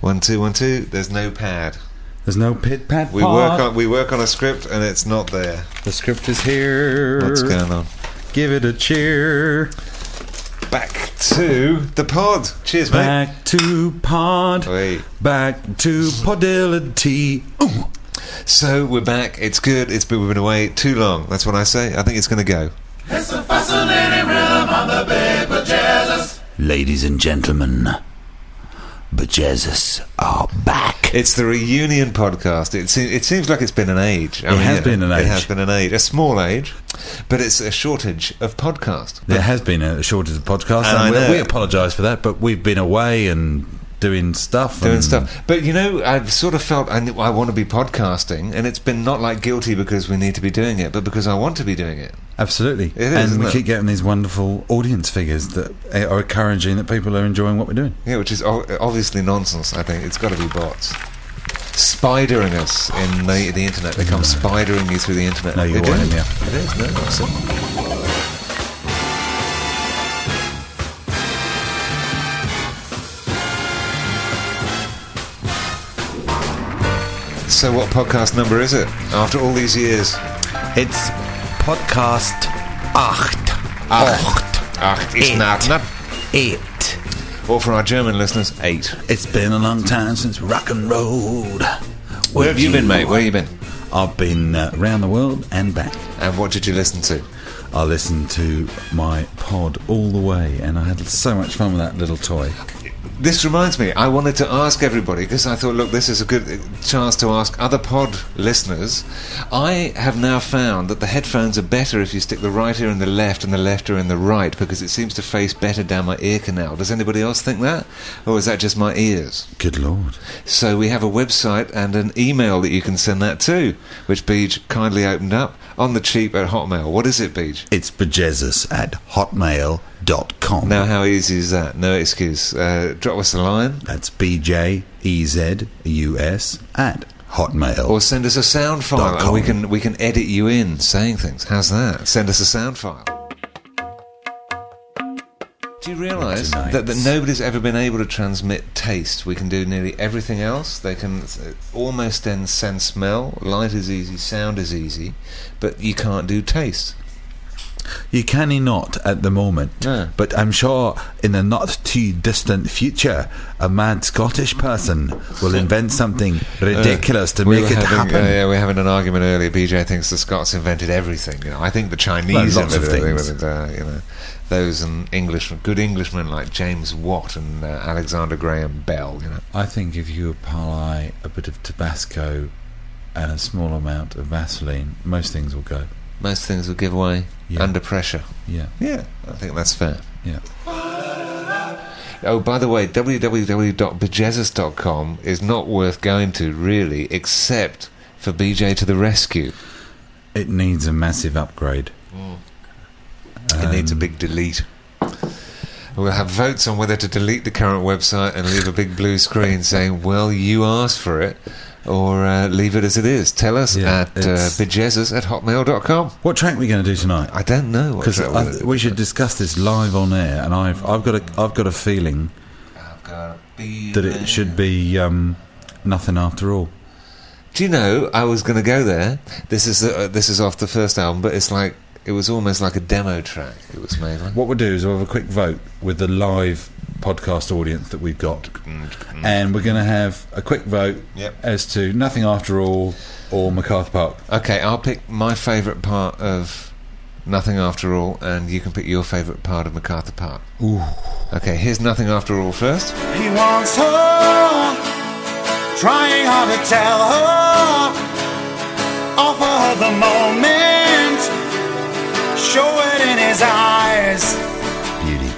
One two one two. There's no pad. There's no pit pad. We work on we work on a script and it's not there. The script is here. What's going on? Give it a cheer. Back to the pod. Cheers, mate. Back to pod. Wait. Back to podility. Ooh. So we're back. It's good. It's been we've been away too long. That's what I say. I think it's going to go. It's a fascinating rhythm on the paper jazzes. Ladies and gentlemen, Bejesus are back. It's the reunion podcast. It seems it seems like it's been an age. I It has been an It age. has been an age, a small age, but it's a shortage of podcast. There has been a shortage of podcasts, And and, we apologise for that, but we've been away and doing stuff. doing stuff. But you know, I've sort of felt I, I want to be podcasting, and it's been not like guilty because we need to be doing it, but because I want to be doing it. Absolutely. It is, and we it? keep getting these wonderful audience figures that are encouraging that people are enjoying what we're doing. Yeah, which is obviously nonsense. I think it's got to be bots. Spidering us in the, the internet. They come spidering you through the internet. No, you're They do. right, yeah. It is, no, So, what podcast number is it after all these years? It's podcast acht. Acht. Acht is Eight. not, not. Eight. Or for our German listeners, eight. It's been a long time since rock and rolled. Where have you been, mate? Where you been? I've been uh, around the world and back. And what did you listen to? I listened to my pod all the way, and I had so much fun with that little toy. This reminds me, I wanted to ask everybody because I thought, look, this is a good chance to ask other pod listeners. I have now found that the headphones are better if you stick the right ear in the left and the left ear in the right because it seems to face better down my ear canal. Does anybody else think that? Or is that just my ears? Good lord. So we have a website and an email that you can send that to, which Beej kindly opened up on the cheap at Hotmail. What is it, Beej? It's bejesus at hotmail.com. Now, how easy is that? No excuse. Uh, drop us a line. That's B J E Z U S at hotmail. Or send us a sound file and we can we can edit you in saying things. How's that? Send us a sound file. Do you realise that, that nobody's ever been able to transmit taste? We can do nearly everything else. They can uh, almost then sense smell. Light is easy, sound is easy, but you can't do taste. You can not at the moment, No. but I'm sure in the not too distant future, a mad Scottish person will invent something ridiculous to Uh, We make it having, happen. uh, yeah, we were having an argument earlier. BJ thinks the Scots invented everything. You know, I think the Chinese Well, invented everything things. with it, uh, you know, those and English, good Englishmen like James Watt and uh, Alexander Graham Bell. You know, I think if you apply a bit of Tabasco and a small amount of Vaseline, most things will go. Most things will give way Yeah. under pressure. Yeah, Yeah, I think that's fair. yeah. Oh, by the way, www.bejesus.com is not worth going to really, except for BJ to the rescue. It needs a massive upgrade. It needs a Um, big delete. We'll have votes on whether to delete the current website and leave a big blue screen saying, well, you asked for it, or uh, leave it as it is. Tell us Yeah, at uh, bejesus at hotmail.com. What track are we going to do tonight? I don't know. Because we should discuss this live on air, and I've I've got a I've got a feeling gotta be that it should be um, nothing after all. Do you know, I was going to go there. This is, uh, this is off the first album, but it's like, it was almost like a demo track. It was made like. What we'll do is we'll have a quick vote with the live podcast audience that we've got, and we're going to have a quick vote Yep. as to nothing after all or MacArthur Park. Okay, I'll pick my favourite part of Nothing After All, and you can pick your favourite part of MacArthur Park. Ooh. Okay, here's Nothing After All first. He wants her, trying hard to tell her, offer her the moment, show it in his eyes. Beauty.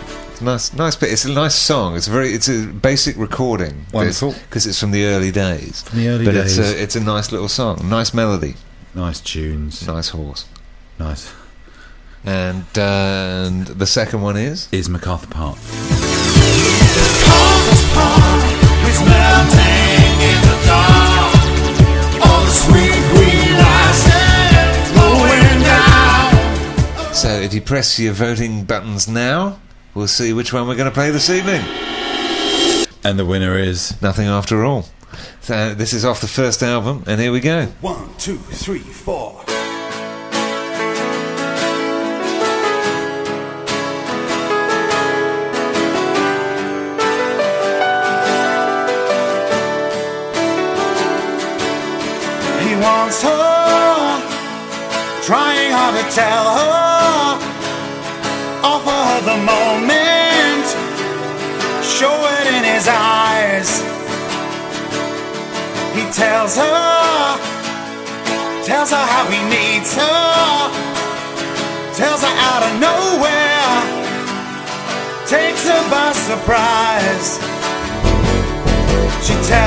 Nice, nice bit. It's a nice song. It's very, it's a basic recording. Wonderful. because it's from the early days. From the early but days. it's a, it's a nice little song, nice melody, Nice tunes. nice horse. Nice. And, uh, and the second one is Is MacArthur Park. It's melting in the dark. If you press your voting buttons now, we'll see which one we're going to play this evening. And the winner is. Nothing after all. So this is off the first album, and here we go. One, two, three, four. He wants her, trying hard to tell her, tells her, tells her how he needs her, tells her out of nowhere, takes her by surprise. She tells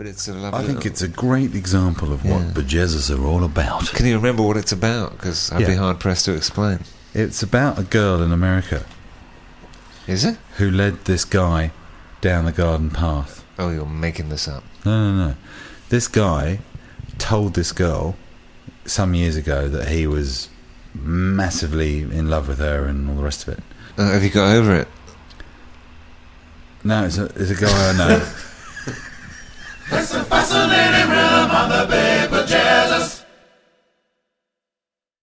But it's a lovely. I think little- it's a great example of what Yeah. Bejesus are all about. Can you remember what it's about? Because I'd be hard pressed to explain. It's about a girl in America Is it? who led this guy down the garden path. Oh, you're making this up. No, no, no. This guy told this girl some years ago that he was massively in love with her and all the rest of it. Uh, have you got over it? No, it's a, it's a guy I know. Rhythm on the paper Jesus.